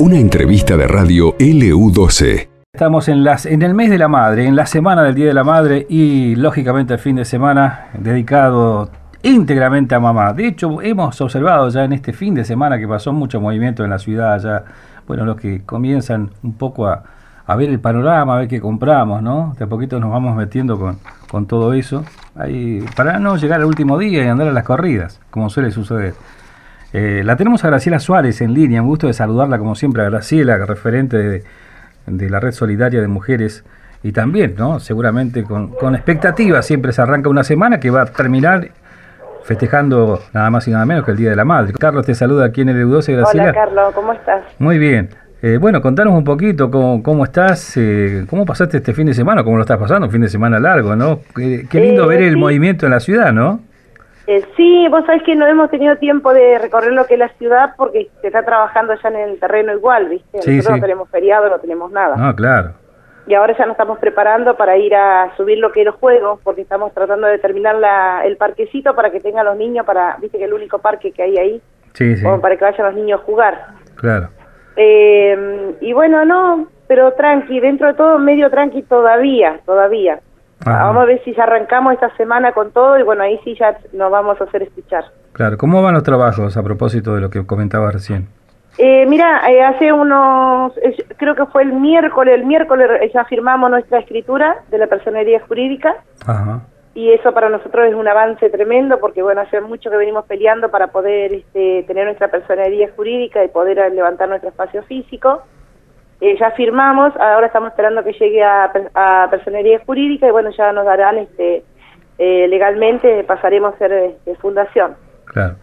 Una entrevista de radio LU12. Estamos en, el mes de la madre, en la semana del Día de la Madre y lógicamente el fin de semana dedicado íntegramente a mamá. De hecho, hemos observado ya en este fin de semana que pasó mucho movimiento en la ciudad, ya, bueno, los que comienzan un poco a, ver el panorama, a ver qué compramos, ¿no? De a poquito nos vamos metiendo con, todo eso, para no llegar al último día y andar a las corridas, como suele suceder. Eh, la tenemos a Graciela Suárez en línea, un gusto de saludarla como siempre a Graciela, referente de, de la Red Solidaria de Mujeres y también, ¿no? Seguramente con, con expectativa siempre se arranca una semana que va a terminar festejando nada más y nada menos que el Día de la Madre. Carlos te saluda aquí en el EU12, Graciela. Hola Carlos, ¿cómo estás? Muy bien. Eh, bueno, contanos un poquito cómo, cómo estás, eh, cómo pasaste este fin de semana, cómo lo estás pasando, un fin de semana largo, ¿no? Qué, qué lindo Eh, ver el sí. movimiento en la ciudad, ¿no? Eh, sí, vos sabés que no hemos tenido tiempo de recorrer lo que es la ciudad porque se está trabajando ya en el terreno igual, ¿viste? Sí, Nosotros sí. no tenemos feriado, no tenemos nada. No, claro. Y ahora ya nos estamos preparando para ir a subir lo que es los juegos porque estamos tratando de terminar la, el parquecito para que tengan los niños, para, viste que el único parque que hay ahí, Sí, sí, como para que vayan los niños a jugar. claro. Eh, y bueno, no, pero tranqui, dentro de todo medio tranqui todavía, todavía. Ajá. Vamos a ver si ya arrancamos esta semana con todo y bueno, ahí sí ya nos vamos a hacer escuchar. Claro, ¿cómo van los trabajos a propósito de lo que comentabas recién? Eh, mira, eh, hace unos, eh, creo que fue el miércoles, el miércoles eh, ya firmamos nuestra escritura de la personería jurídica Ajá, y eso para nosotros es un avance tremendo porque bueno, hace mucho que venimos peleando para poder este, tener nuestra personería jurídica y poder levantar nuestro espacio físico. Eh, ya firmamos, ahora estamos esperando que llegue a, a personería jurídica y bueno, ya nos darán este, eh, legalmente, pasaremos a ser este, fundación. claro.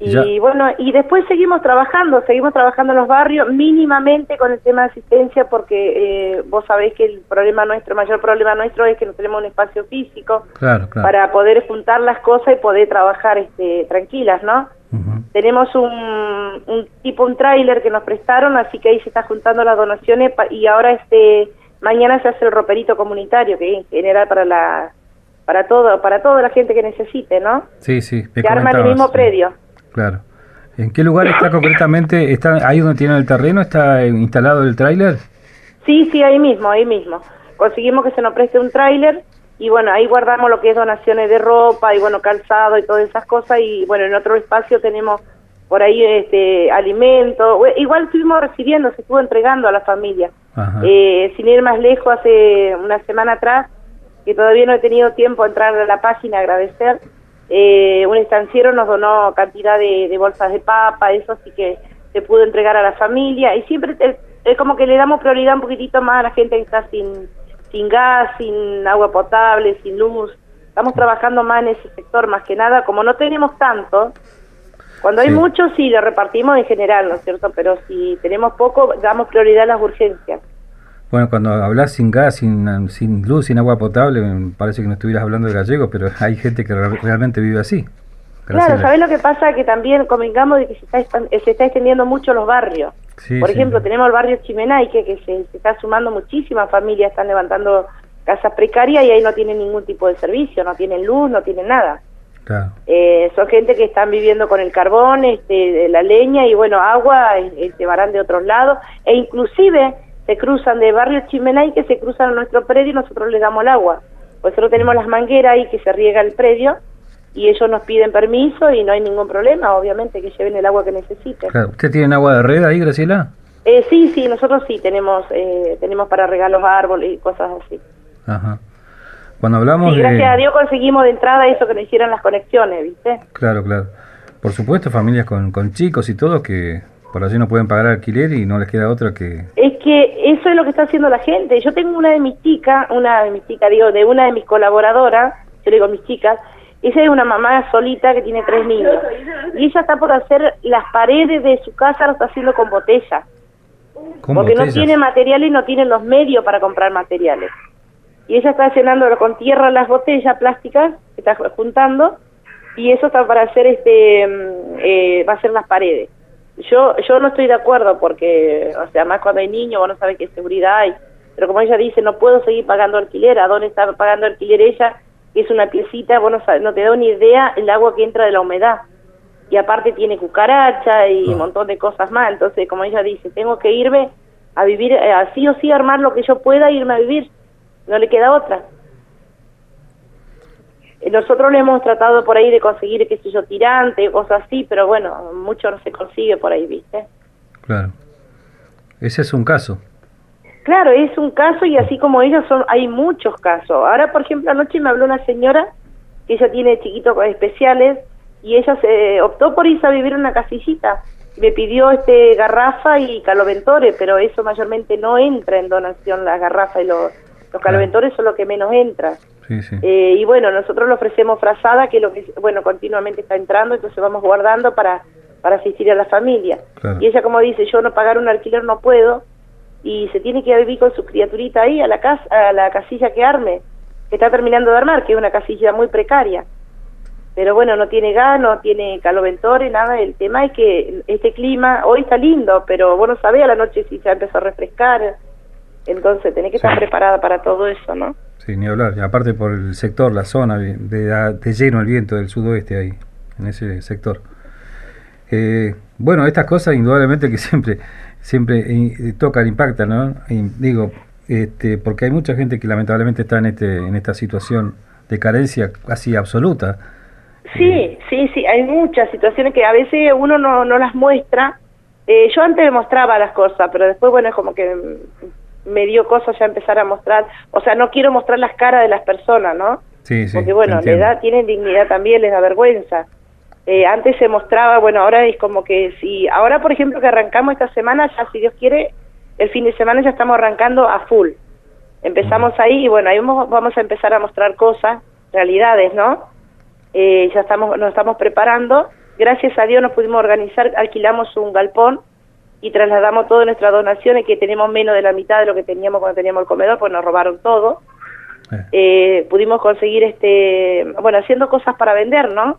Y Ya- bueno, y después seguimos trabajando, seguimos trabajando en los barrios mínimamente con el tema de asistencia porque eh, vos sabés que el problema nuestro, el mayor problema nuestro es que no tenemos un espacio físico Claro, claro. para poder juntar las cosas y poder trabajar este, tranquilas, ¿no? Tenemos un, un tipo, un tráiler que nos prestaron, así que ahí se está juntando las donaciones pa- y ahora este mañana se hace el roperito comunitario que en general para la para todo para toda la gente que necesite, ¿no? Sí, sí. me Se arma en el mismo sí. predio. Claro. ¿En qué lugar está concretamente? ¿Está ahí donde tienen el terreno? ¿Está instalado el tráiler? Sí, sí, ahí mismo, ahí mismo. Conseguimos que se nos preste un tráiler y bueno, ahí guardamos lo que es donaciones de ropa y bueno, calzado y todas esas cosas y bueno, en otro espacio tenemos por ahí este alimento. Igual estuvimos recibiendo, se estuvo entregando a la familia. Eh, sin ir más lejos, hace una semana atrás, que todavía no he tenido tiempo de entrar a la página a agradecer, eh, un estanciero nos donó cantidad de, de bolsas de papa, eso así que se pudo entregar a la familia y siempre es, es como que le damos prioridad un poquitito más a la gente que está sin, sin gas, sin agua potable, sin luz. Estamos trabajando más en ese sector más que nada, como no tenemos tanto, cuando hay Sí. mucho sí lo repartimos en general, ¿no es cierto? Pero si tenemos poco, damos prioridad a las urgencias. Bueno, cuando hablas sin gas, sin, sin luz, sin agua potable, me parece que no estuvieras hablando de gallego, pero hay gente que re- realmente vive así. Claro. ¿sabés lo que pasa? Que también convengamos de que se está, se está extendiendo mucho los barrios. Sí, Por sí. ejemplo, tenemos el barrio Chimenaique, que se, se está sumando muchísimas familias, están levantando casas precarias y ahí no tienen ningún tipo de servicio, no tienen luz, no tienen nada. Claro. Eh, son gente que están viviendo con el carbón, este, la leña y bueno, agua eh, eh, llevarán de otros lados e inclusive se cruzan de barrio Chimenaique, se cruzan a nuestro predio y nosotros les damos el agua. Pues nosotros tenemos las mangueras ahí que se riega el predio y ellos nos piden permiso y no hay ningún problema, obviamente, que lleven el agua que necesiten. claro. ¿Usted tiene agua de red ahí, Graciela? Eh, sí, sí, nosotros sí tenemos eh, tenemos para regar los árboles y cosas así. Ajá. Cuando hablamos de... gracias a Dios conseguimos de entrada eso que nos hicieran las conexiones, ¿viste? Claro, claro. Por supuesto, familias con, con chicos y todo que por allí no pueden pagar alquiler y no les queda otra que... Es que eso es lo que está haciendo la gente. Yo tengo una de mis chicas, una de mis chicas, digo, de una de mis colaboradoras, yo le digo mis chicas, ella es una mamá solita que tiene tres niños. Y ella está por hacer las paredes de su casa, lo está haciendo con botella. ¿Cómo porque no botellas? tiene materiales y no tienen los medios para comprar materiales. Y ella está llenando con tierra las botellas plásticas que está juntando y eso está para hacer este mm, eh, va a ser las paredes. Yo yo no estoy de acuerdo porque o sea, más cuando hay niños vos no sabés qué seguridad hay, pero como ella dice, no puedo seguir pagando alquiler, ¿a dónde está pagando alquiler ella? Que es una piecita, vos no, no te da ni idea el agua que entra de la humedad. y aparte tiene cucaracha y un montón de cosas más. Entonces, como ella dice, tengo que irme a vivir, eh, así o sí armar lo que yo pueda, irme a vivir. No le queda otra. Eh, nosotros le hemos tratado por ahí de conseguir, qué sé yo, tirante, cosas así, pero bueno, mucho no se consigue por ahí, ¿viste? Claro. Ese es un caso. Claro, es un caso y así como ellos son, hay muchos casos. Ahora, por ejemplo, anoche me habló una señora que ella tiene chiquitos especiales y ella se optó por irse a vivir en una casillita. Me pidió este garrafa y caloventores, pero eso mayormente no entra en donación, las garrafas y los, los caloventores son lo que menos entra. Eh, y bueno, nosotros le ofrecemos frazada, que lo que, bueno, continuamente está entrando, entonces vamos guardando para, para asistir a la familia. Y ella como dice, yo no pagar un alquiler no puedo, y se tiene que vivir con su criaturita ahí a la casa, a la casilla que arme, que está terminando de armar, que es una casilla muy precaria. Pero bueno, no tiene gas, no tiene caloventores, nada. El tema es que este clima, hoy está lindo, pero vos no sabés a la noche si se empezó a refrescar. Entonces tenés que estar preparada para todo eso, ¿no? Sí, ni hablar. Y aparte por el sector, la zona, de, de, lleno el viento del sudoeste ahí, en ese sector. Eh, bueno, estas cosas indudablemente que siempre siempre eh, tocan, impactan, ¿no? digo, este, porque hay mucha gente que lamentablemente está en este en esta situación de carencia casi absoluta. Sí, eh, sí, sí, hay muchas situaciones que a veces uno no, no las muestra. Eh, yo antes mostraba las cosas, pero después, bueno, es como que me dio cosas ya empezar a mostrar. O sea, no quiero mostrar las caras de las personas, ¿no? Sí, sí. Porque, bueno, le da, tienen dignidad también, les da vergüenza. Eh, antes se mostraba, bueno, ahora es como que si, ahora por ejemplo que arrancamos esta semana, ya si Dios quiere, el fin de semana ya estamos arrancando a full. Empezamos ahí y bueno, ahí vamos a empezar a mostrar cosas, realidades, ¿no? Eh, ya estamos, nos estamos preparando. Gracias a Dios nos pudimos organizar, alquilamos un galpón y trasladamos todas nuestras donaciones, que tenemos menos de la mitad de lo que teníamos cuando teníamos el comedor, pues nos robaron todo. Eh. pudimos conseguir, este bueno, haciendo cosas para vender, ¿no?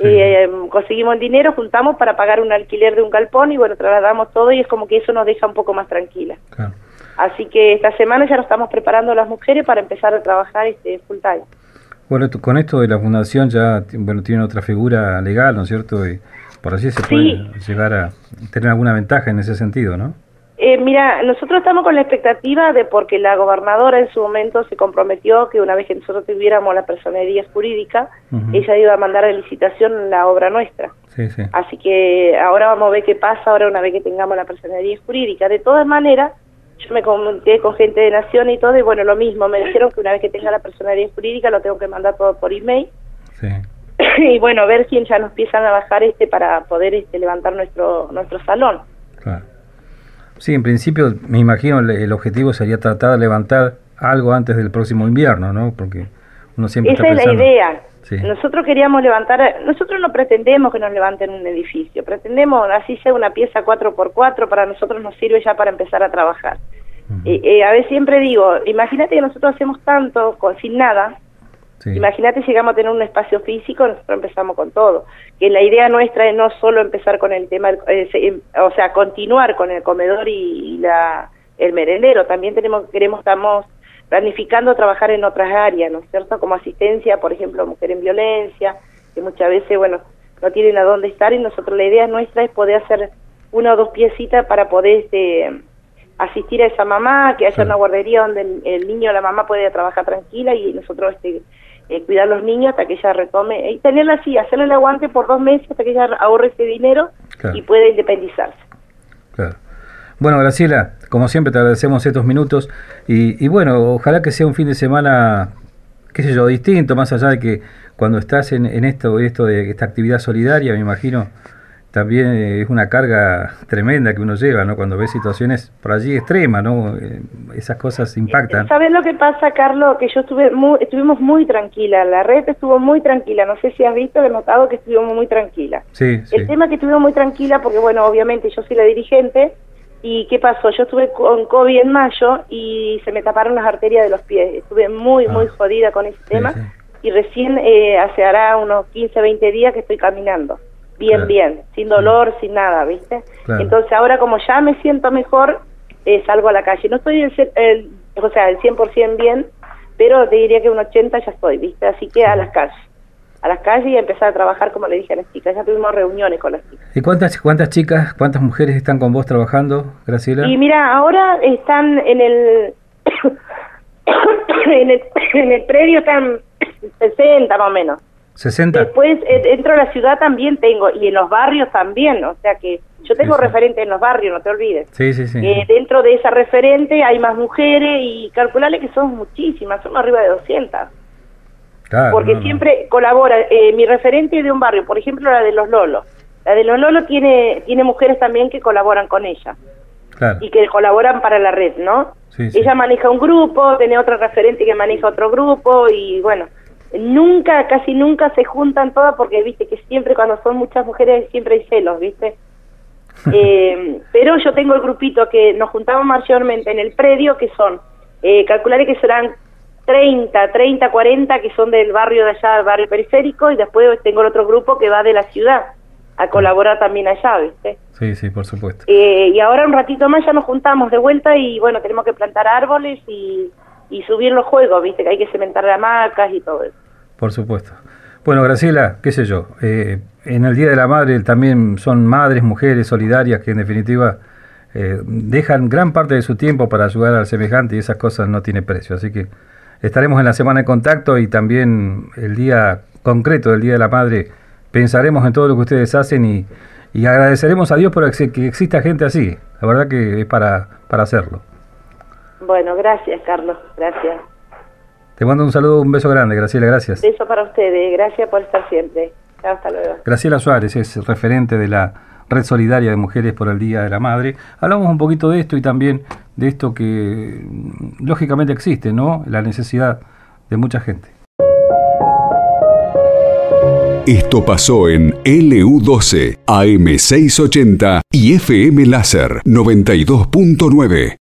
Eh, conseguimos el dinero, juntamos para pagar un alquiler de un galpón y bueno, trasladamos todo y es como que eso nos deja un poco más tranquila. Así que esta semana ya nos estamos preparando las mujeres para empezar a trabajar este full time. Bueno, con esto de la fundación ya bueno tiene otra figura legal, ¿no es cierto? Y por así se puede llegar a tener alguna ventaja en ese sentido, ¿no? Eh, mira, nosotros estamos con la expectativa de porque la gobernadora en su momento se comprometió que una vez que nosotros tuviéramos la personería jurídica, ella iba a mandar a licitación la obra nuestra. Así que ahora vamos a ver qué pasa ahora una vez que tengamos la personería jurídica. De todas maneras, yo me comuniqué con gente de Nación y todo, y bueno, lo mismo, me dijeron que una vez que tenga la personería jurídica lo tengo que mandar todo por email. y bueno, ver quién ya nos empiezan a bajar este para poder este, levantar nuestro nuestro salón. Claro. Sí, en principio me imagino el, objetivo sería tratar de levantar algo antes del próximo invierno, ¿no? Porque uno siempre Esa es la idea. Nosotros queríamos levantar, nosotros no pretendemos que nos levanten un edificio, pretendemos así sea una pieza 4x4, para nosotros nos sirve ya para empezar a trabajar. Eh, eh, a ver, siempre digo, imagínate que nosotros hacemos tanto con, sin nada, Imagínate si llegamos a tener un espacio físico, nosotros empezamos con todo. Que la idea nuestra es no solo empezar con el tema, eh, o sea, continuar con el comedor y, la, el merendero, también tenemos queremos estamos planificando trabajar en otras áreas, ¿no es cierto? Como asistencia, por ejemplo, mujer en violencia, que muchas veces, bueno, no tienen a dónde estar y nosotros la idea nuestra es poder hacer una o dos piecitas para poder este, asistir a esa mamá, que haya una guardería donde el, el, niño o la mamá puede trabajar tranquila y nosotros este, eh, cuidar a los niños hasta que ella retome, y tenerla así, hacerle el aguante por dos meses hasta que ella ahorre ese dinero y pueda independizarse. Claro. Bueno, Graciela, como siempre te agradecemos estos minutos y, y bueno, ojalá que sea un fin de semana, qué sé yo, distinto, más allá de que cuando estás en, en esto, esto de esta actividad solidaria, me imagino, también es una carga tremenda que uno lleva, ¿no? Cuando ve situaciones por allí extremas, ¿no? Eh, esas cosas impactan. ¿Sabes lo que pasa, Carlos? Que yo estuve muy, estuvimos muy tranquila, la red estuvo muy tranquila, no sé si has visto, he notado que estuvimos muy tranquila. Sí, El tema es que estuvimos muy tranquila porque, bueno, obviamente yo soy la dirigente y ¿qué pasó? Yo estuve con COVID en mayo y se me taparon las arterias de los pies, estuve muy, muy ah. jodida con ese tema y recién eh, hace hará unos 15, 20 días que estoy caminando bien, bien, sin dolor, sin nada, ¿viste? Entonces ahora como ya me siento mejor, eh, salgo a la calle. No estoy, el, o sea, el 100% bien, pero te diría que un 80 ya estoy, ¿viste? Así que a las calles. a las calles y a empezar a trabajar, como le dije a las chicas. Ya tuvimos reuniones con las chicas. ¿Y cuántas, cuántas chicas, cuántas mujeres están con vos trabajando, Graciela? Y mira, ahora están en el, en el, en el predio, están 60 más o menos. 60. Después, eh, dentro de la ciudad también tengo, y en los barrios también, o sea que yo tengo Sí, sí. referentes en los barrios, no te olvides. Sí, sí, sí. Eh, dentro de esa referente hay más mujeres y calcularle que son muchísimas, son arriba de 200. Claro, porque no, no. siempre colabora. eh, mi referente de un barrio, por ejemplo, la de los Lolos. La de los Lolos tiene, tiene mujeres también que colaboran con ella Claro. y que colaboran para la red, ¿no? Sí, sí. Ella maneja un grupo, tiene otra referente que maneja otro grupo y bueno, nunca, casi nunca se juntan todas porque viste que siempre cuando son muchas mujeres siempre hay celos, ¿viste? Eh, pero yo tengo el grupito que nos juntamos mayormente en el predio que son, eh, calcularé que serán 30, 30, 40 que son del barrio de allá, del barrio periférico y después tengo el otro grupo que va de la ciudad a colaborar también allá, ¿viste? Sí, sí, por supuesto. Eh, y ahora un ratito más ya nos juntamos de vuelta y bueno, tenemos que plantar árboles y, y subir los juegos, viste, que hay que cementar hamacas y todo eso. Por supuesto. Bueno, Graciela, qué sé yo, eh, en el Día de la Madre también son madres, mujeres solidarias que en definitiva eh, dejan gran parte de su tiempo para ayudar al semejante y esas cosas no tiene precio. Así que estaremos en la semana de contacto y también el día concreto del Día de la Madre pensaremos en todo lo que ustedes hacen y, y agradeceremos a Dios por que exista gente así. La verdad que es para, para hacerlo. Bueno, gracias Carlos, gracias. Te mando un saludo, un beso grande, Graciela, gracias. Beso para ustedes, gracias por estar siempre. Chao, hasta luego. Graciela Suárez es referente de la Red Solidaria de Mujeres por el Día de la Madre. Hablamos un poquito de esto y también de esto que mm, lógicamente existe, ¿no? La necesidad de mucha gente. Esto pasó en LU12, AM680 y FM Láser 92.9.